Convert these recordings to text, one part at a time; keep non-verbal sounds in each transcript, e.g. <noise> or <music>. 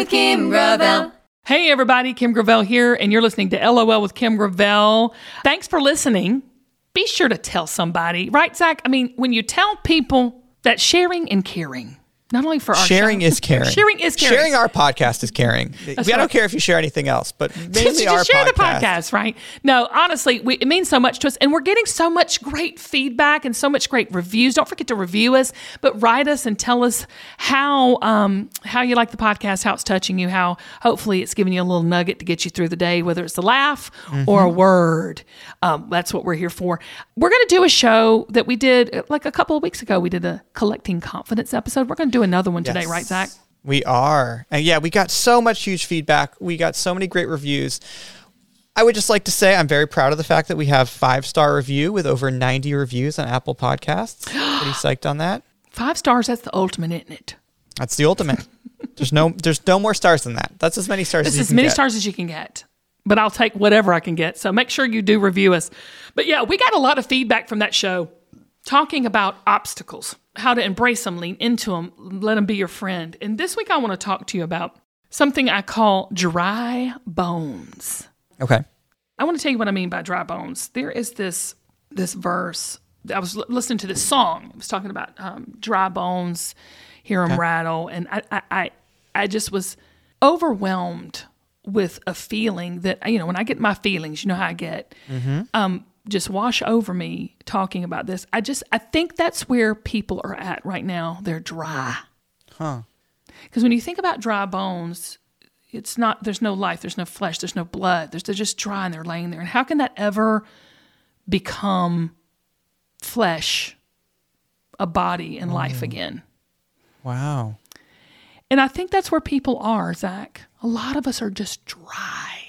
with Kim Gravel. Hey, everybody, Kim Gravel here, and you're listening to LOL with Kim Gravel. Thanks for listening. Be sure to tell somebody, right, Zach? I mean, when you tell people that sharing and caring, not only for our Sharing show- is caring. sharing is caring. Sharing our podcast is caring. I right. don't care if you share anything else, but <laughs> mainly just, our share the podcast. podcast, right? No, honestly, we, it means so much to us, and we're getting so much great feedback and so much great reviews. Don't forget to review us, but write us and tell us how um, how you like the podcast, how it's touching you, how hopefully it's giving you a little nugget to get you through the day, whether it's a laugh or a Mm-hmm. word. Um, that's what we're here for. We're going to do a show that we did uh, like a couple of weeks ago. We did a collecting confidence episode. We're going to do another one today, Yes. right, Zach? We are. And yeah, we got so much huge feedback. We got so many great reviews. I would just like to say I'm very proud of the fact that we have five star review with over 90 reviews on Apple Podcasts. <gasps> Pretty psyched on that. Five stars. That's the ultimate, isn't it? That's the ultimate. <laughs> there's no there's no more stars than that. That's as many stars It's as you as many get. stars as you can get. But I'll take whatever I can get. So make sure you do review us. But yeah, we got a lot of feedback from that show talking about obstacles, how to embrace them, lean into them, let them be your friend. And this week I want to talk to you about something I call dry bones. Okay. I want to tell you what I mean by dry bones. There is this this verse. I was l- listening to this song. It was talking about um, dry bones, hear them rattle, and I, I, I, I just was overwhelmed with a feeling that you know when I get my feelings, you know how I get, um, just wash over me talking about this. I just I think that's where people are at right now. They're dry. Huh. Because when you think about dry bones, it's not, there's no life, there's no flesh, there's no blood. There's, they're just dry and they're laying there. And how can that ever become flesh, a body, and mm. life again? Wow. And I think that's where people are, Zach. A lot of us are just dry.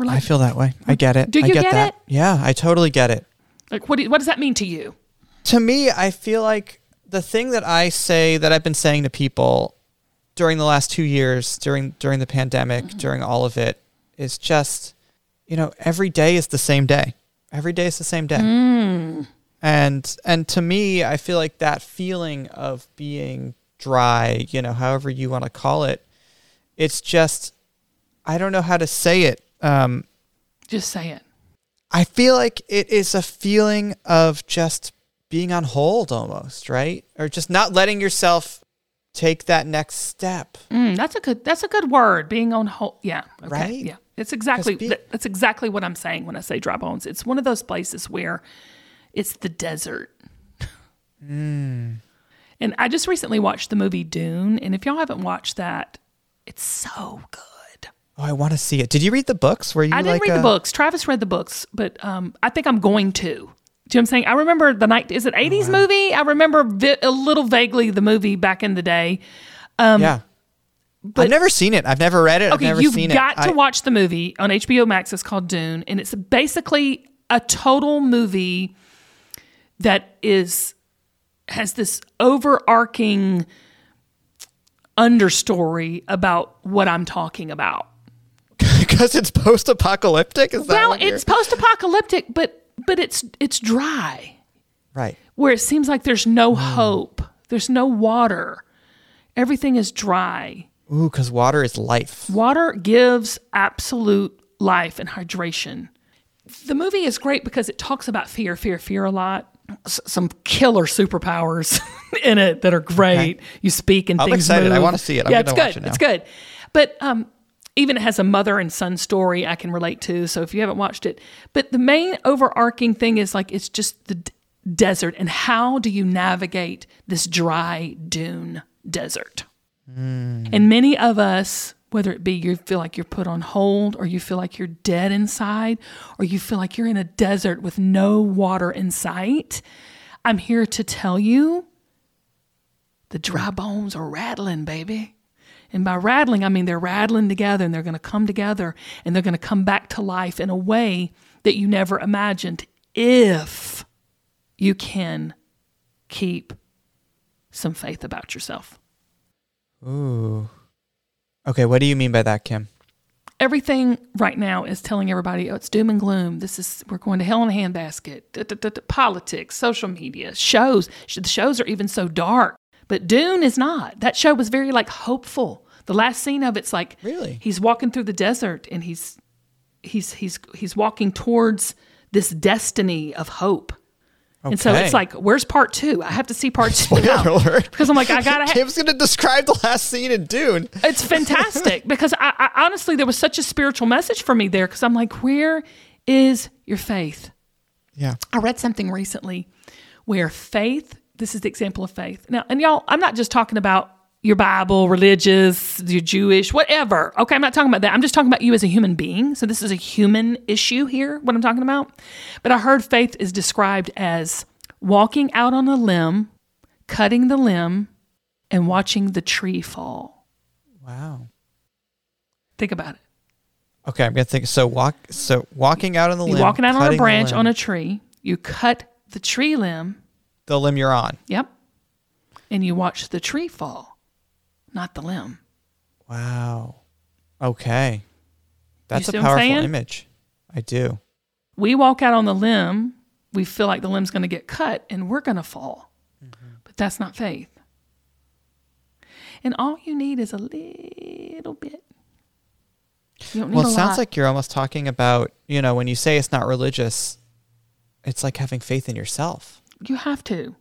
We're I feel that way. I get it. Do I you get, get that. it? Yeah, I totally get it. like what, do, what does that mean to you? to me, I feel like the thing that I say that I've been saying to people during the last two years, during during the pandemic, mm-hmm. during all of it, is just, you know, every day is the same day. Every day is the same day. Mm. And and to me, I feel like that feeling of being dry, you know, however you want to call it, it's just I don't know how to say it. Um, Just say it. I feel like it is a feeling of just being on hold almost, right? Or just not letting yourself take that next step. Mm, that's a good. That's a good word. Being on hold. Yeah. Okay. Right? Yeah. It's exactly. be- that's exactly what I'm saying when I say dry bones. It's one of those places where it's the desert. Hmm. And I just recently watched the movie Dune, and if y'all haven't watched that, it's so good. Oh, I want to see it. Did you read the books? Were you I didn't like read a- the books. Travis read the books, but um, I think I'm going to. Do you know what I'm saying? I remember the night. Is it 80s movie? I remember vi- a little vaguely the movie back in the day. yeah. I've never seen it. I've never read it. I've Okay, never you've seen got it. to I- watch the movie on HBO Max. It's called Dune, and it's basically a total movie that is has this overarching understory about what I'm talking about. Because it's post-apocalyptic. Is that Well, it's post-apocalyptic, but but it's it's dry. right? where it seems like there's no hope, there's no water, everything is dry. Ooh, because water is life. Water gives absolute life and hydration. The movie is great because it talks about fear, fear, fear a lot. S- some killer superpowers <laughs> in it that are great. You speak and I'm things excited. I wanna see it. I'm yeah, gonna it's watch good. it now. It's good. But um, even it has a mother and son story I can relate to. So if you haven't watched it, but the main overarching thing is like it's just the d- desert and how do you navigate this dry dune desert? Hmm. And many of us, whether it be you feel like you're put on hold or you feel like you're dead inside or you feel like you're in a desert with no water in sight, I'm here to tell you the dry bones are rattling, baby. And by rattling, I mean they're rattling together and they're going to come together and they're going to come back to life in a way that you never imagined if you can keep some faith about yourself. Ooh. Okay, what do you mean by that, Kim? Everything right now is telling everybody, oh, it's doom and gloom. This is, we're going to hell in a handbasket. Politics, social media, shows. The shows are even so dark. But Dune is not. That show was very like hopeful. The last scene of it's like Really? he's walking through the desert and he's he's he's he's walking towards this destiny of hope. And so it's like, where's part two? I have to see part <laughs> two. Because I'm like, I gotta. Ha- Kim's going to describe the last scene in Dune. it's fantastic because I, I honestly there was such a spiritual message for me there because I'm like, where is your faith? Yeah. I read something recently where faith, this is the example of faith. Now, and y'all, I'm not just talking about your Bible, religious, you're Jewish, whatever. Okay, I'm not talking about that. I'm just talking about you as a human being. So this is a human issue here, what I'm talking about. But I heard faith is described as walking out on a limb, cutting the limb, and watching the tree fall. Wow. Think about it. Okay, I'm going to think. So walk. So walking out on the You're limb. walking out on a branch on a tree, you cut the tree limb, the limb you're on. yep, and you watch the tree fall, not the limb. Wow. Okay. That's a powerful image. I do. We walk out on the limb, we feel like the limb's going to get cut and we're going to fall. Mm-hmm. But that's not faith. And all you need is a little bit. You don't need Well, a it sounds lot. like you're almost talking about, you know, when you say it's not religious, it's like having faith in yourself. You have to.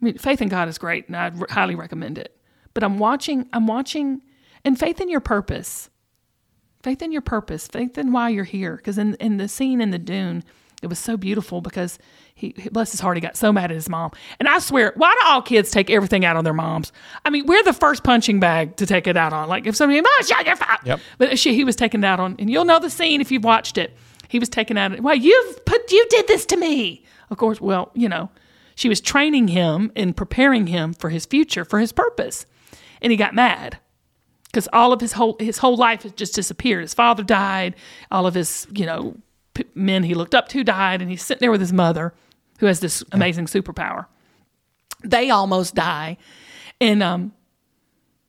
I mean, faith in God is great, and I'd r- highly recommend it. But I'm watching. I'm watching, and faith in your purpose. Faith in your purpose. Faith in why you're here. Because in in the scene in the dune, it was so beautiful because he, bless his heart, he got so mad at his mom. And I swear, why do all kids take everything out on their moms? I mean, we're the first punching bag to take it out on. Like if somebody, mom, shut your mouth. Yep. But uh, she, he was taken out on, and you'll know the scene if you've watched it. He was taken out. Well, you've put, you did this to me. Of course, well, you know, she was training him and preparing him for his future, for his purpose, and he got mad because all of his whole his whole life has just disappeared. His father died. All of his you know p- men he looked up to died, and he's sitting there with his mother, who has this amazing superpower. They almost die, and um,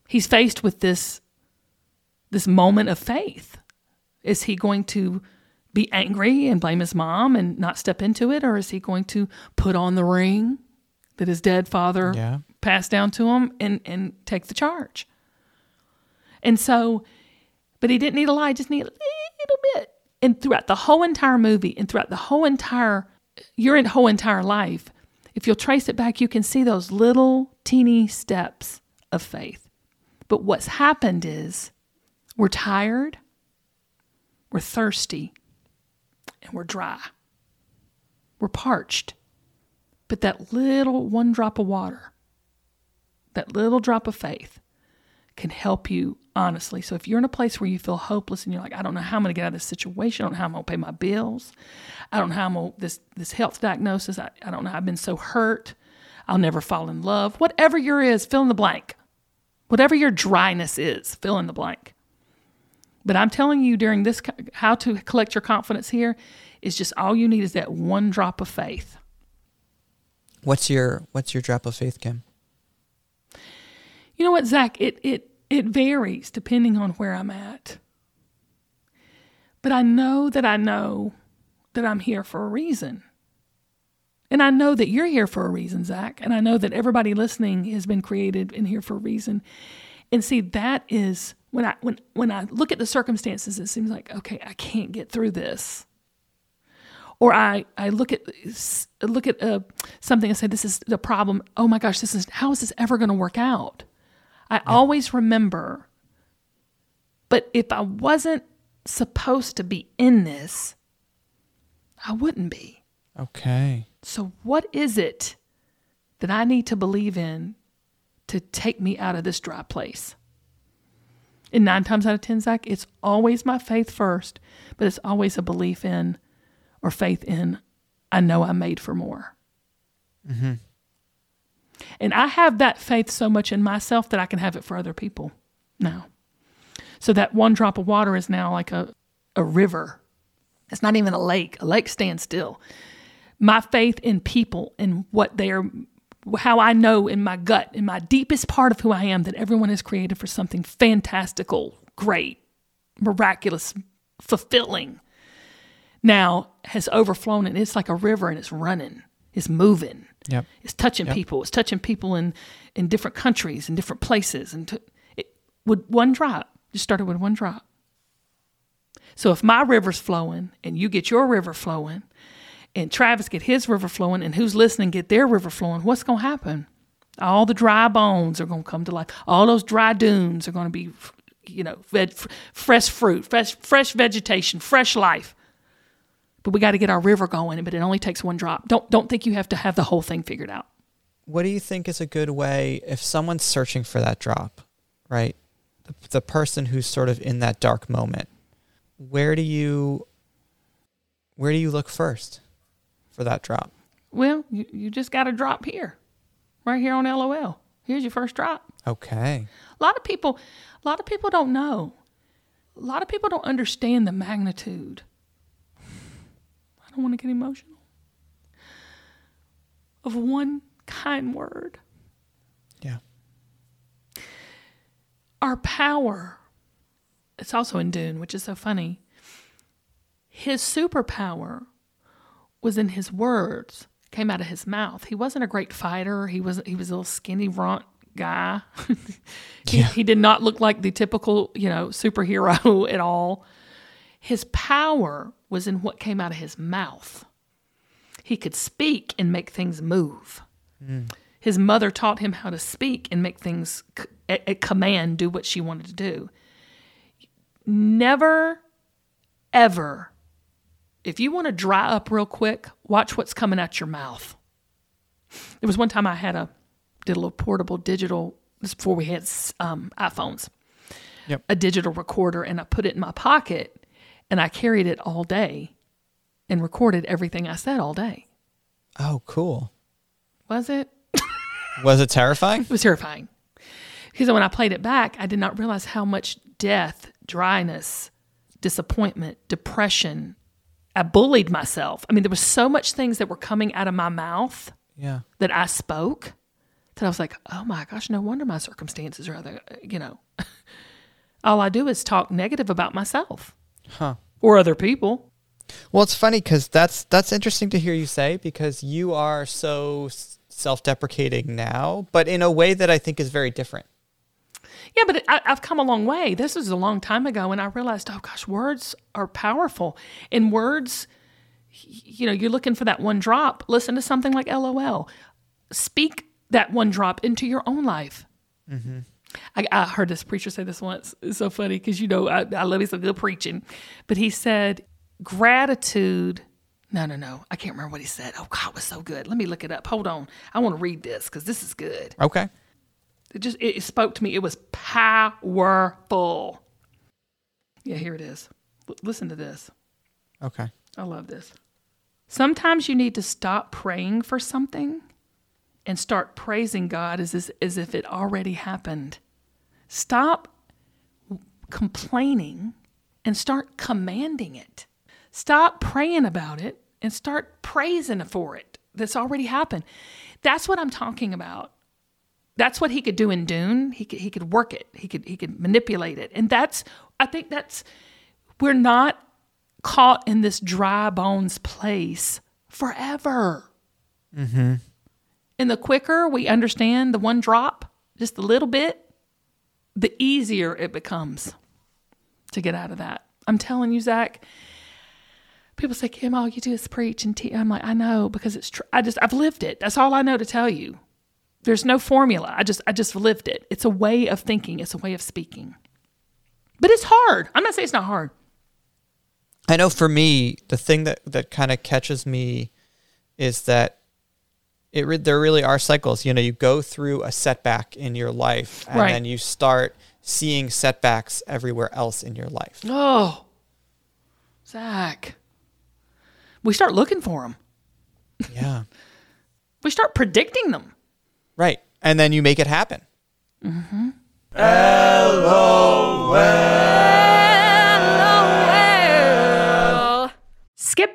he's faced with this this moment of faith. Is he going to be angry and blame his mom and not step into it, or is he going to put on the ring that his dead father Yeah. passed down to him and and take the charge? And so, but he didn't need a lie, just need a little bit. And throughout the whole entire movie and throughout the whole entire, your whole entire life, if you'll trace it back, you can see those little teeny steps of faith. But what's happened is we're tired, we're thirsty, and we're dry. We're parched. But that little one drop of water, that little drop of faith, can help you honestly. So if you're in a place where you feel hopeless and you're like, I don't know how I'm going to get out of this situation, I don't know how I'm going to pay my bills, I don't know how I'm going to, this this health diagnosis, I, I don't know, I've been so hurt, I'll never fall in love. Whatever your is, fill in the blank. Whatever your dryness is, fill in the blank. But I'm telling you during this, how to collect your confidence here is just all you need is that one drop of faith. What's your What's your drop of faith, Kim? You know what, Zach? It it it varies depending on where I'm at. But I know that I know that I'm here for a reason. And I know that you're here for a reason, Zach. And I know that everybody listening has been created and here for a reason. And see, that is when I when when I look at the circumstances, it seems like, okay, I can't get through this. Or I, I look at look at uh, something and say, this is the problem. Oh my gosh, this is how is this ever going to work out? I always remember, but if I wasn't supposed to be in this, I wouldn't be. Okay. So, what is it that I need to believe in to take me out of this dry place? And nine times out of 10, Zach, it's always my faith first, but it's always a belief in or faith in, I know I'm made for more. Mm-hmm. And I have that faith so much in myself that I can have it for other people now. So that one drop of water is now like a, a river. It's not even a lake. A lake stands still. My faith in people and what they are, how I know in my gut, in my deepest part of who I am, that everyone is created for something fantastical, great, miraculous, fulfilling, now has overflown and it's like a river and it's running, it's moving. Yep. It's touching people. It's touching people in, in different countries, in different places. And to, it, with one drop. Just started with one drop. So if my river's flowing and you get your river flowing and Travis get his river flowing and who's listening get their river flowing, what's going to happen? All the dry bones are going to come to life. All those dry dunes are going to be, you know, veg, fresh fruit, fresh, fresh vegetation, fresh life. But we got to get our river going, but it only takes one drop. Don't don't think you have to have the whole thing figured out. What do you think is a good way if someone's searching for that drop, right? The, the person who's sort of in that dark moment. Where do you where do you look first for that drop? Well, you, you just got to drop here, right here on LOL. Here's your first drop. Okay. A lot of people, a lot of people don't know. A lot of people don't understand the magnitude. I don't want to get emotional. Of one kind word. Yeah. Our power. It's also in Dune, which is so funny. His superpower was in his words, came out of his mouth. He wasn't a great fighter. He was he was a little skinny runt guy. <laughs> he, Yeah. he did not look like the typical, you know, superhero <laughs> at all. His power was in what came out of his mouth. He could speak and make things move. Mm. His mother taught him how to speak and make things at command do what she wanted to do. Never, ever, if you want to dry up real quick, watch what's coming out your mouth. There was one time I had a did a little portable digital. This before we had um, iPhones. Yep. A digital recorder, and I put it in my pocket, and I carried it all day, and recorded everything I said all day. Oh, cool. Was it? <laughs> Was it terrifying? It was terrifying. Because when I played it back, I did not realize how much death, dryness, disappointment, depression. I bullied myself. I mean, there was so much things that were coming out of my mouth Yeah. that I spoke that I was like, oh my gosh, no wonder my circumstances are other, you know. <laughs> All I do is talk negative about myself Huh. or other people. Well, it's funny because that's that's interesting to hear you say because you are so s- self-deprecating now, but in a way that I think is very different. Yeah, but I, I've come a long way. This was a long time ago, and I realized, oh gosh, words are powerful. In words, you know, you're looking for that one drop. Listen to something like LOL. Speak that one drop into your own life. Mm-hmm. I, I heard this preacher say this once. It's so funny because you know I, I love his good preaching, but he said gratitude. No, no, no. I can't remember what he said. Oh God, it was so good. Let me look it up. Hold on. I want to read this because this is good Okay. It just it, spoke to me. It was powerful. Yeah here it is. L- listen to this. Okay. i love this. Sometimes you need to stop praying for something and start praising god as, as, as if it already happened. Stop complaining and start commanding it. Stop praying about it and start praising for it that's already happened. That's what i'm talking about that's what he could do in Dune. He could he could work it. He could he could manipulate it. And that's I think that's we're not caught in this dry bones place forever. Mm-hmm. And the quicker we understand the one drop, just a little bit, the easier it becomes to get out of that. I'm telling you, Zach. People say, Kim, all you do is preach and teach. I'm like, I know because it's true. I just I've lived it. That's all I know to tell you there's no formula. I just i just lived it. It's a way of thinking. It's a way of speaking. But it's hard. I'm not saying it's not hard. I know for me, the thing that that kind of catches me is that it re- there really are cycles. You know, you go through a setback in your life, and Right. then you start seeing setbacks everywhere else in your life. oh zach. We start looking for them Yeah. <laughs> we start predicting them Right. And then you make it happen. Mm-hmm. Skip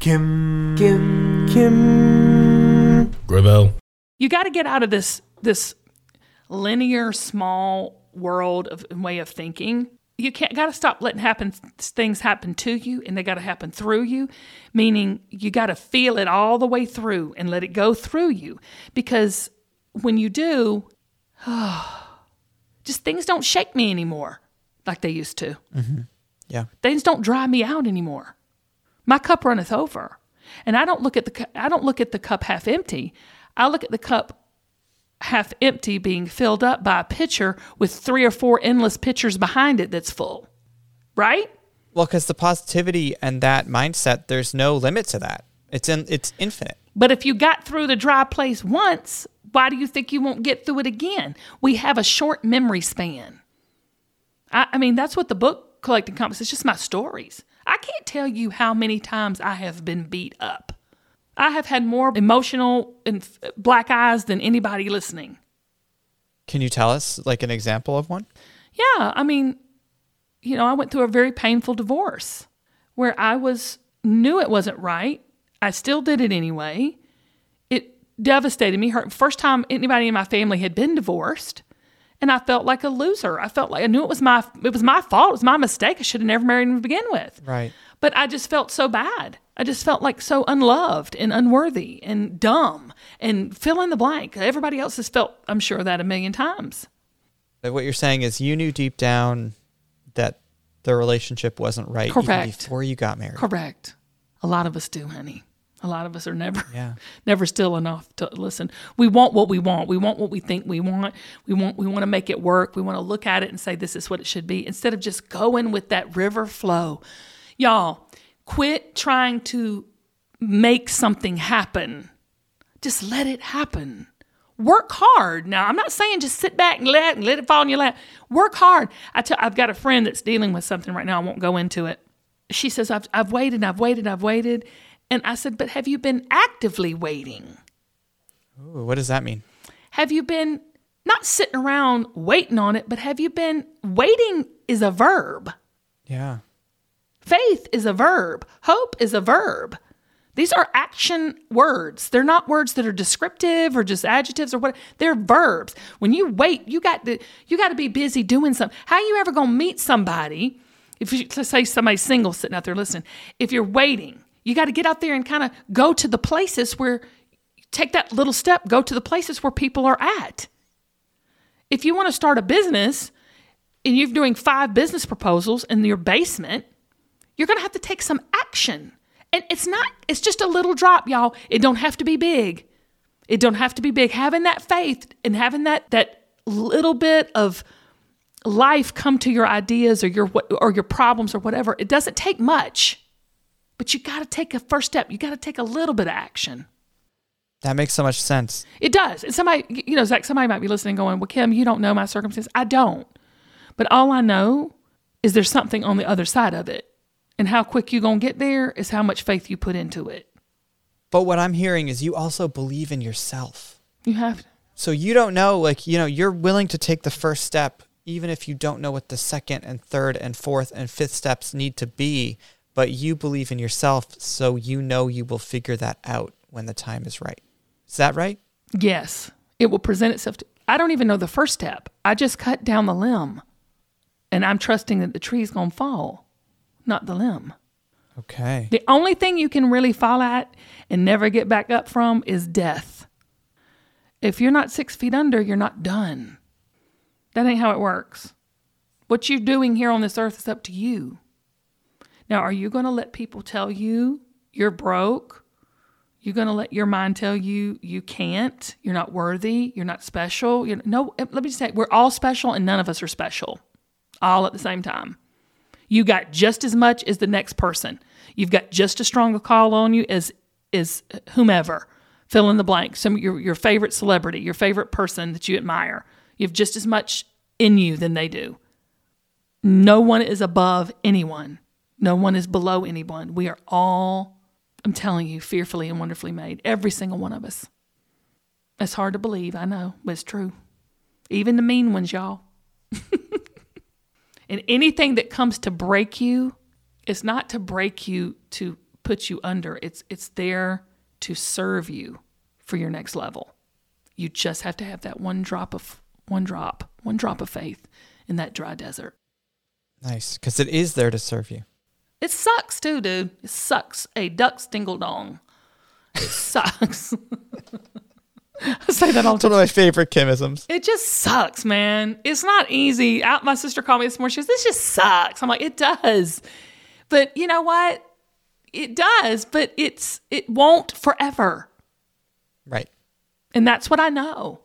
Kim. Kim. Kim. Gravel. You got to get out of this this linear small world of way of thinking. You can't got to stop letting happen things happen to you and they got to happen through you, meaning you got to feel it all the way through and let it go through you because when you do, <sighs> just things don't shake me anymore like they used to. Mm-hmm. Yeah. Things don't dry me out anymore. My cup runneth over. And I don't look at the I don't look at the cup half empty. I look at the cup half empty being filled up by a pitcher with three or four endless pitchers behind it that's full. Right? Well, because the positivity and that mindset, there's no limit to that. It's in, it's infinite. But if you got through the dry place once, why do you think you won't get through it again? We have a short memory span. I, I mean, that's what the book Collecting Confidence. It's just my stories. I can't tell you how many times I have been beat up. I have had more emotional and black eyes than anybody listening. Can you tell us like an example of one? Yeah, I mean, you know, I went through a very painful divorce where I was knew it wasn't right. I still did it anyway. It devastated me. Hurt first time anybody in my family had been divorced, and I felt like a loser. I felt like I knew it was my it was my fault. It was my mistake. I should have never married him to begin with. Right. But I just felt so bad. I just felt like so unloved and unworthy and dumb and fill in the blank. Everybody else has felt, I'm sure, that a million times. But what you're saying is you knew deep down that the relationship wasn't right even Correct. before you got married. Correct. A lot of us do, honey. A lot of us are never, Yeah. <laughs> never still enough to listen. We want what we want. We want what we think we want. We want, we want to make it work. We want to look at it and say this is what it should be instead of just going with that river flow. Y'all, quit trying to make something happen. Just let it happen. Work hard. Now, I'm not saying just sit back and let, and let it fall in your lap. Work hard. I tell, I've got a friend that's dealing with something right now. I won't go into it. She says, I've, I've waited, I've waited, I've waited. And I said, But have you been actively waiting? Ooh, what does that mean? Have you been not sitting around waiting on it, but have you been waiting is a verb? Yeah. Faith is a verb. Hope is a verb. These are action words. They're not words that are descriptive or just adjectives or what. They're verbs. When you wait, you got to you got to be busy doing something. How are you ever gonna meet somebody? If you let's say somebody's single sitting out there listening, if you're waiting, you got to get out there and kind of go to the places where take that little step. Go to the places where people are at. If you want to start a business and you're doing five business proposals in your basement, you're going to have to take some action. And it's not it's just a little drop, y'all. It don't have to be big. It don't have to be big. Having that faith and having that that little bit of life come to your ideas or your or your problems or whatever, it doesn't take much. But you got to take a first step. You got to take a little bit of action. That makes so much sense. It does. And somebody, you know, Zach, somebody might be listening going, Well, Kim, you don't know my circumstance. I don't. But all I know is there's something on the other side of it. And how quick you going to get there is how much faith you put into it. But what I'm hearing is you also believe in yourself. You have to. So you don't know, like, you know, you're willing to take the first step, even if you don't know what the second and third and fourth and fifth steps need to be. But you believe in yourself, so you know you will figure that out when the time is right. Is that right? Yes. It will present itself to. I don't even know the first step. I just cut down the limb and I'm trusting that the tree's going to fall, not the limb. Okay. The only thing you can really fall at and never get back up from is death. If you're not six feet under, you're not done. That ain't how it works. What you're doing here on this earth is up to you. Now, are you going to let people tell you you're broke? You're going to let your mind tell you you can't, you're not worthy, you're not special. You're, no, eh, let me just say, we're all special and none of us are special all at the same time. You got just as much as the next person. You've got just as strong a call on you as as whomever. Fill in the blank. Some your your favorite celebrity, your favorite person that you admire. You have just as much in you than they do. No one is above anyone. No one is below anyone. We are all, I'm telling you, fearfully and wonderfully made. Every single one of us. It's hard to believe, I know, but it's true. Even the mean ones, y'all. <laughs> And anything that comes to break you, it's not to break you to put you under. It's it's there to serve you for your next level. You just have to have that one drop of one drop, one drop of faith in that dry desert. Nice, because it is there to serve you. It sucks too, dude. It sucks. A duck stingle dong. It sucks. <laughs> I say that all the It's one of my favorite Kimisms. It just sucks, man. It's not easy. Out, my sister called me this morning. She goes, "This just sucks." I'm like, "It does," but you know what? It does, but it's it won't forever, Right. and that's what I know.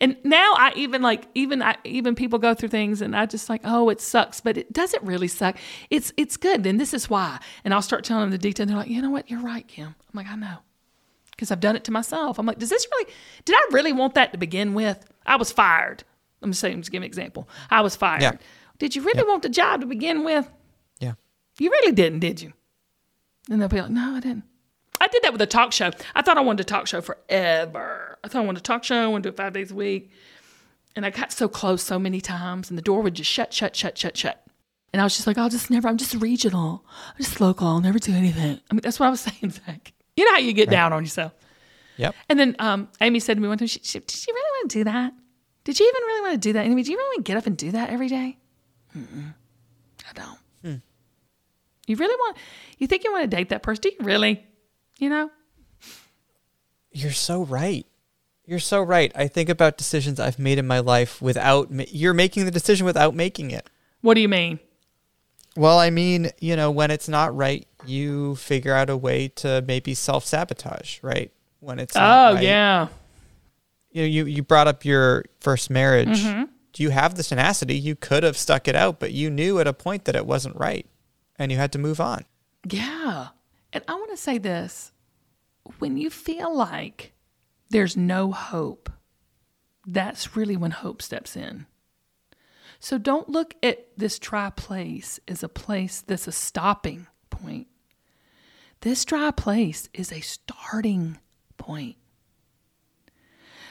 And now I even like even I even people go through things, and I just like, "Oh, it sucks," but it doesn't really suck. It's it's good, and this is why. And I'll start telling them the detail. And they're like, "You know what? You're right, Kim." I'm like, "I know." because I've done it to myself. I'm like, does this really, did I really want that to begin with? I was fired. Let me say, just give me an example. I was fired. Yeah. Did you really want the job to begin with? Yeah. You really didn't, did you? And they'll be like, no, I didn't. I did that with a talk show. I thought I wanted a talk show forever. I thought I wanted a talk show. I wanted to do it five days a week. And I got so close so many times, and the door would just shut, shut, shut, shut, shut. And I was just like, I'll just never, I'm just regional. I'm just local. I'll never do anything. I mean, that's what I was <laughs> saying, Zach. You know how you get down on yourself. Yep. And then um, Amy said to me one time, she, she, "Did you really want to do that? Did you even really want to do that? Amy, do you really want to get up and do that every day? Mm-mm, I don't. You really want? You think you want to date that person? Do you really? You know? You're so right. You're so right. I think about decisions I've made in my life without ma- you're making the decision without making it. What do you mean? Well, I mean, you know, when it's not right, you figure out a way to maybe self sabotage, right? When it's Oh right. yeah. You know, you you brought up your first marriage. Mm-hmm. Do you have the tenacity? You could have stuck it out, but you knew at a point that it wasn't right, and you had to move on. Yeah. And I want to say this when you feel like there's no hope, that's really when hope steps in. So don't look at this dry place as a place that's a stopping point. This dry place is a starting point.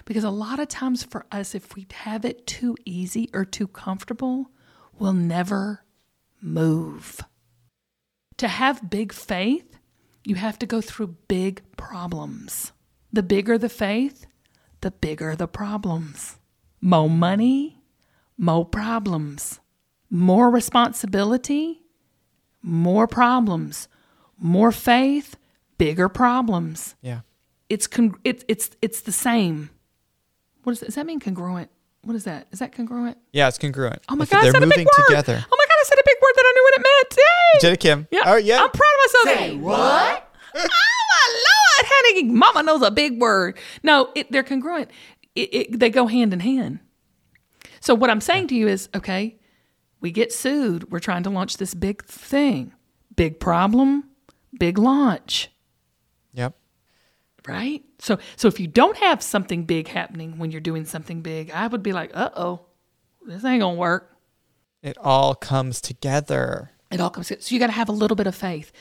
Because a lot of times for us, if we have it too easy or too comfortable, we'll never move. To have big faith, you have to go through big problems. The bigger the faith, the bigger the problems. More money, more problems. More responsibility, more problems. More faith, bigger problems. Yeah. It's con- it's it's it's the same. What does, does that mean? Congruent. What is that? Is that congruent? Yeah, it's congruent. Oh my If god! They're moving together. Oh my god! I said a big word that I knew what it meant. Yay! Did Kim? Yeah. Oh yeah. I'm proud of myself. Say what? <laughs> oh my lord, honey, mama knows a big word. No, it, they're congruent. It, it, they go hand in hand. So what I'm saying to you is, okay, we get sued. We're trying to launch this big thing. Big problem, big launch, Yep. right? So so if you don't have something big happening when you're doing something big, I would be like, "Uh-oh. This ain't going to work." It all comes together. It all comes. together. So you got to have a little bit of faith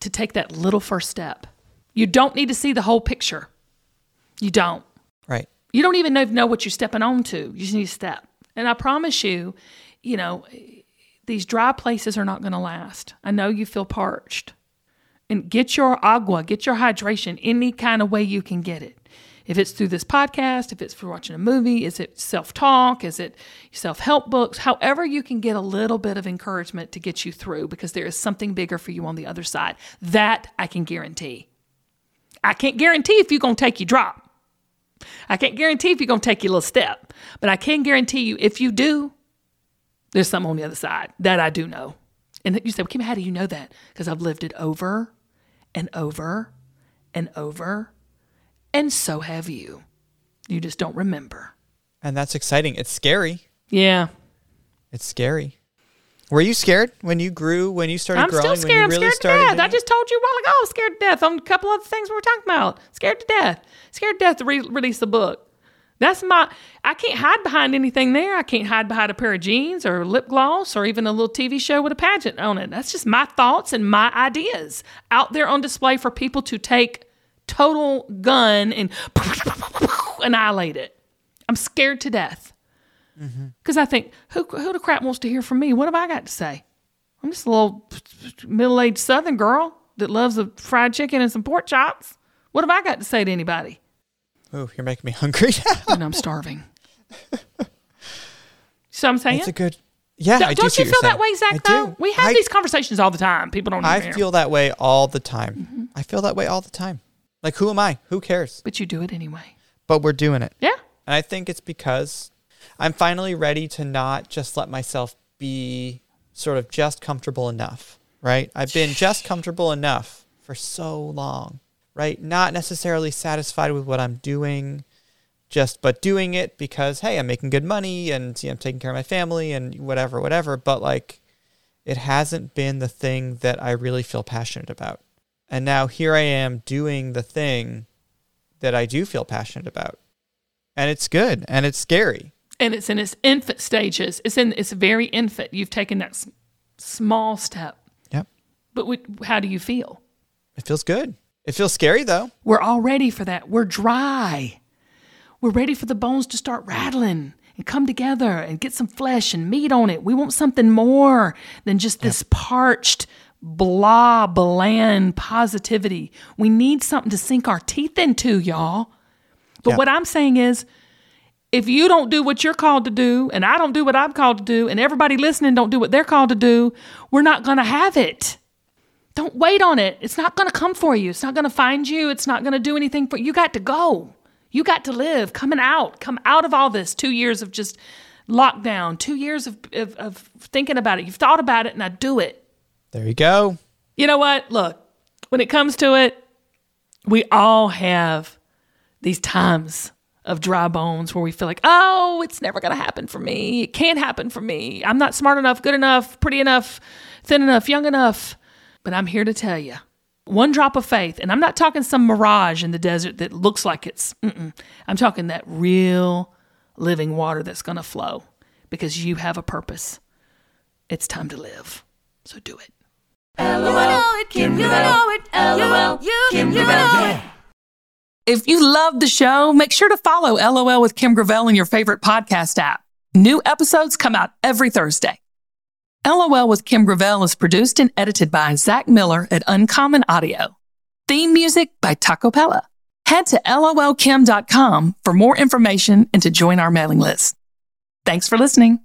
to take that little first step. You don't need to see the whole picture. You don't. Right. You don't even know, what you're stepping on to. You just need to step. And I promise you, you know, these dry places are not going to last. I know you feel parched. And get your agua, get your hydration any kind of way you can get it. If it's through this podcast, if it's for watching a movie, is it self talk? Is it self help books? However, you can get a little bit of encouragement to get you through because there is something bigger for you on the other side. That I can guarantee. I can't guarantee if you're going to take your drop. I can't guarantee if you're going to take your little step, but I can guarantee you if you do, there's something on the other side that I do know. And you say, well, Kim, how do you know that? Because I've lived it over and over and over, and so have you. You just don't remember. And that's exciting. It's scary. Yeah. It's scary. Were you scared when you grew, when you started I'm growing? still when scared. I'm really scared to death. I just told you a while ago, I was scared to death on a couple other things we were talking about. Scared to death. Scared to death to re- release the book. That's my, I can't hide behind anything there. I can't hide behind a pair of jeans or lip gloss or even a little TV show with a pageant on it. That's just my thoughts and my ideas out there on display for people to take total gun and annihilate it. I'm scared to death. Because I think, who, who the crap wants to hear from me? What have I got to say? I'm just a little middle aged Southern girl that loves a fried chicken and some pork chops. What have I got to say to anybody? Oh, you're making me hungry. <laughs> And I'm starving. so I'm saying, It's a good. Yeah, don't, I do don't you feel that way. Zach? I Though do. we have I, these conversations all the time. People don't. I feel that way all the time. Mm-hmm. I feel that way all the time. Like, who am I? Who cares? but you do it anyway. But we're doing it. Yeah. And I think it's because I'm finally ready to not just let myself be sort of just comfortable enough, right? I've been just comfortable enough for so long, right? Not necessarily satisfied with what I'm doing, just but doing it because hey, I'm making good money and you know, I'm taking care of my family and whatever, whatever. But like, it hasn't been the thing that I really feel passionate about. And now here I am doing the thing that I do feel passionate about and it's good and it's scary. And it's in its infant stages. It's in it's very infant. You've taken that s- small step. Yep. But we, how do you feel? It feels good. It feels scary though. We're all ready for that. We're dry. We're ready for the bones to start rattling and come together and get some flesh and meat on it. We want something more than just this parched, blah, bland positivity. We need something to sink our teeth into, y'all. But Yeah. what I'm saying is, if you don't do what you're called to do, and I don't do what I'm called to do, and everybody listening don't do what they're called to do, we're not going to have it. Don't wait on it. It's not going to come for you. It's not going to find you. It's not going to do anything for you. You got to go. You got to live. Coming out. Come out of all this. Two years of just lockdown. Two years of, of, of thinking about it. You've thought about it. Now do it. There you go. You know what? Look, when it comes to it, we all have these times of dry bones where we feel like, oh, it's never going to happen for me. It can't happen for me. I'm not smart enough, good enough, pretty enough, thin enough, young enough. But I'm here to tell you one drop of faith, and I'm not talking some mirage in the desert that looks like it's, mm-mm. I'm talking that real living water that's going to flow because you have a purpose. It's time to live. So do it. If you love the show, make sure to follow LOL with Kim Gravel in your favorite podcast app. New episodes come out every Thursday. LOL with Kim Gravel is produced and edited by Zach Miller at Uncommon Audio. Theme music by Taco Pella. Head to lolkim.com for more information and to join our mailing list. Thanks for listening.